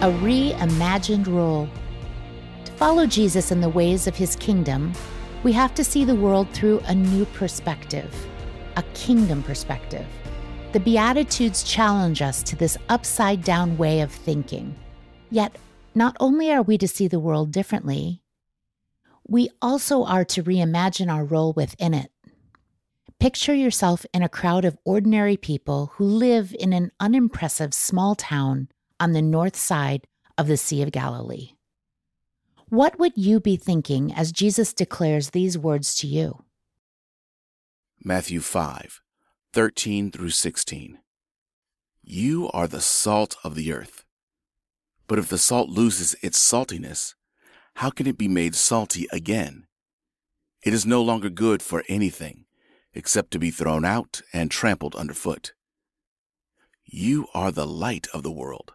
a reimagined role. To follow Jesus in the ways of his kingdom, we have to see the world through a new perspective, a kingdom perspective. The Beatitudes challenge us to this upside down way of thinking. Yet, not only are we to see the world differently, we also are to reimagine our role within it. Picture yourself in a crowd of ordinary people who live in an unimpressive small town on the north side of the Sea of Galilee. What would you be thinking as Jesus declares these words to you? Matthew 5 13 through 16. You are the salt of the earth. But if the salt loses its saltiness, how can it be made salty again? It is no longer good for anything except to be thrown out and trampled underfoot. You are the light of the world.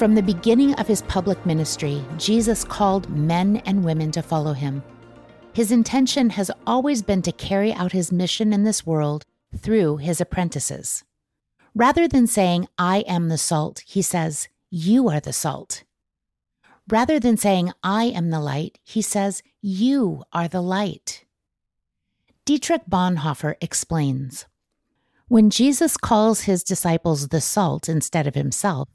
From the beginning of his public ministry, Jesus called men and women to follow him. His intention has always been to carry out his mission in this world through his apprentices. Rather than saying, I am the salt, he says, You are the salt. Rather than saying, I am the light, he says, You are the light. Dietrich Bonhoeffer explains When Jesus calls his disciples the salt instead of himself,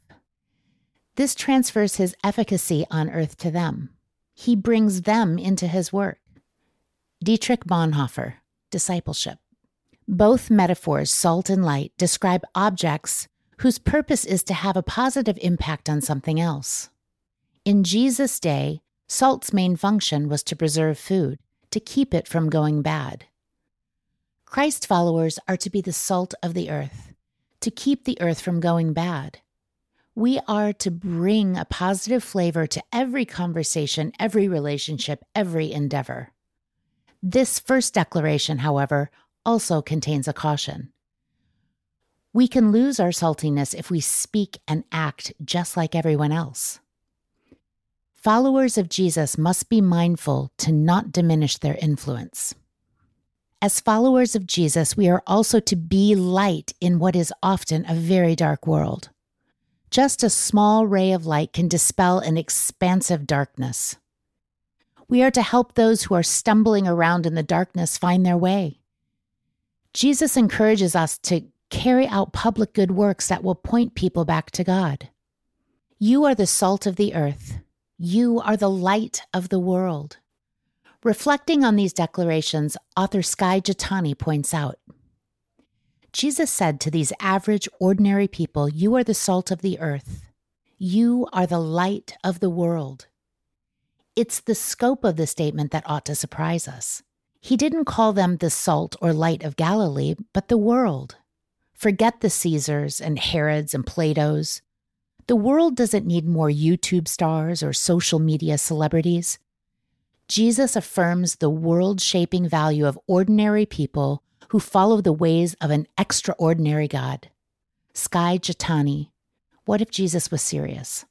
this transfers his efficacy on earth to them. He brings them into his work. Dietrich Bonhoeffer, Discipleship. Both metaphors, salt and light, describe objects whose purpose is to have a positive impact on something else. In Jesus' day, salt's main function was to preserve food, to keep it from going bad. Christ followers are to be the salt of the earth, to keep the earth from going bad. We are to bring a positive flavor to every conversation, every relationship, every endeavor. This first declaration, however, also contains a caution. We can lose our saltiness if we speak and act just like everyone else. Followers of Jesus must be mindful to not diminish their influence. As followers of Jesus, we are also to be light in what is often a very dark world. Just a small ray of light can dispel an expansive darkness. We are to help those who are stumbling around in the darkness find their way. Jesus encourages us to carry out public good works that will point people back to God. You are the salt of the earth. You are the light of the world. Reflecting on these declarations, author Skye Jethani points out Jesus said to these average, ordinary people, You are the salt of the earth. You are the light of the world. It's the scope of the statement that ought to surprise us. He didn't call them the salt or light of Galilee, but the world. Forget the Caesars and Herods and Platos. The world doesn't need more YouTube stars or social media celebrities. Jesus affirms the world shaping value of ordinary people who follow the ways of an extraordinary God. Skye Jethani, what if Jesus was serious?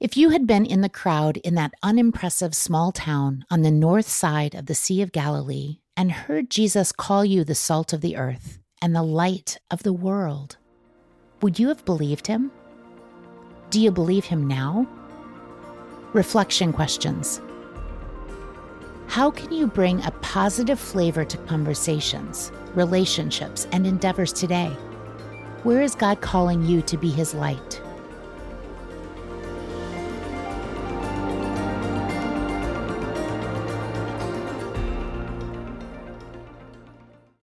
If you had been in the crowd in that unimpressive small town on the north side of the Sea of Galilee and heard Jesus call you the salt of the earth and the light of the world, would you have believed him? Do you believe him now? Reflection questions. How can you bring a positive flavor to conversations, relationships, and endeavors today? Where is God calling you to be His light?